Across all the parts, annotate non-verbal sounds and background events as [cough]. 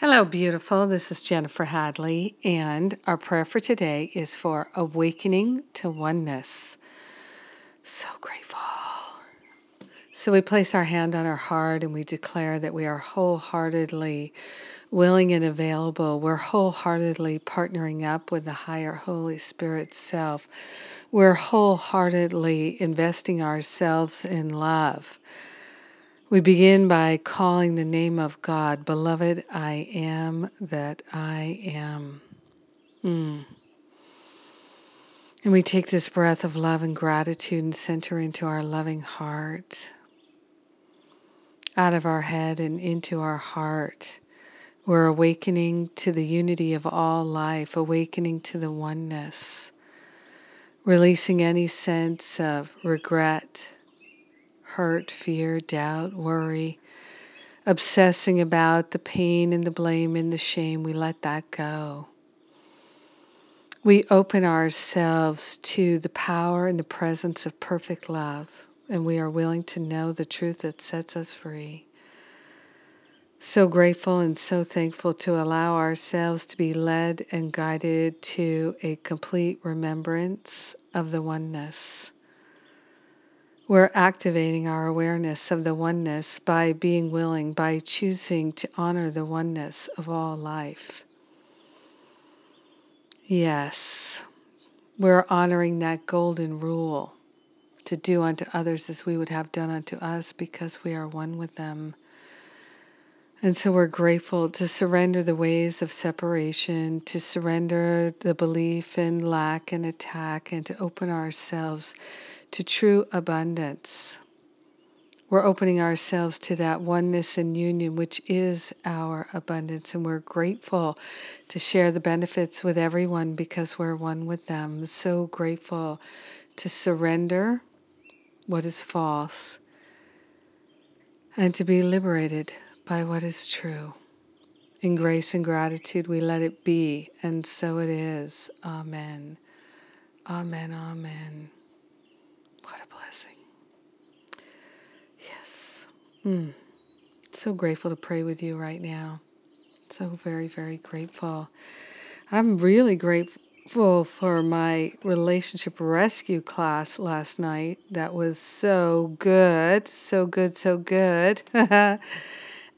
Hello, beautiful. This is Jennifer Hadley, and our prayer for today is for awakening to oneness. So grateful. So we place our hand on our heart and we declare that we are wholeheartedly willing and available. We're wholeheartedly partnering up with the higher Holy Spirit self. We're wholeheartedly investing ourselves in love. We begin by calling the name of God, Beloved, I am that I am. Mm. And we take this breath of love and gratitude and center into our loving heart out of our head and into our heart. We're awakening to the unity of all life, awakening to the oneness, releasing any sense of regret, hurt, fear, doubt, worry, obsessing about the pain and the blame and the shame. We let that go. We open ourselves to the power and the presence of perfect love and we are willing to know the truth that sets us free. So grateful and so thankful to allow ourselves to be led and guided to a complete remembrance of the oneness. We're activating our awareness of the oneness by being willing, by choosing to honor the oneness of all life. Yes, we're honoring that golden rule to do unto others as we would have done unto us because we are one with them. And so we're grateful to surrender the ways of separation, to surrender the belief in lack and attack, and to open ourselves to true abundance. We're opening ourselves to that oneness and union, which is our abundance. And we're grateful to share the benefits with everyone because we're one with them. So grateful to surrender what is false, and to be liberated by what is true. In grace and gratitude, we let it be, and so it is. Amen. Amen. Amen. What a blessing. Yes. Mm. So grateful to pray with you right now. So very, very grateful. I'm really grateful grateful for my relationship rescue class last night. That was so good, so good, so good. [laughs]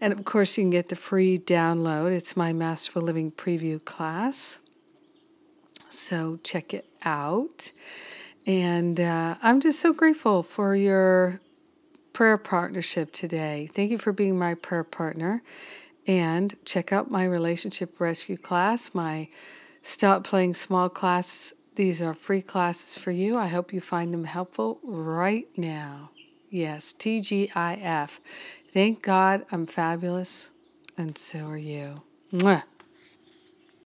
and of course, you can get the free download. It's my Masterful Living preview class. So check it out. And uh, I'm just so grateful for your prayer partnership today. Thank you for being my prayer partner. And check out my relationship rescue class, my Stop playing small class. These are free classes for you. I hope you find them helpful right now. Yes, TGIF. Thank God I'm fabulous, and so are you. Mwah.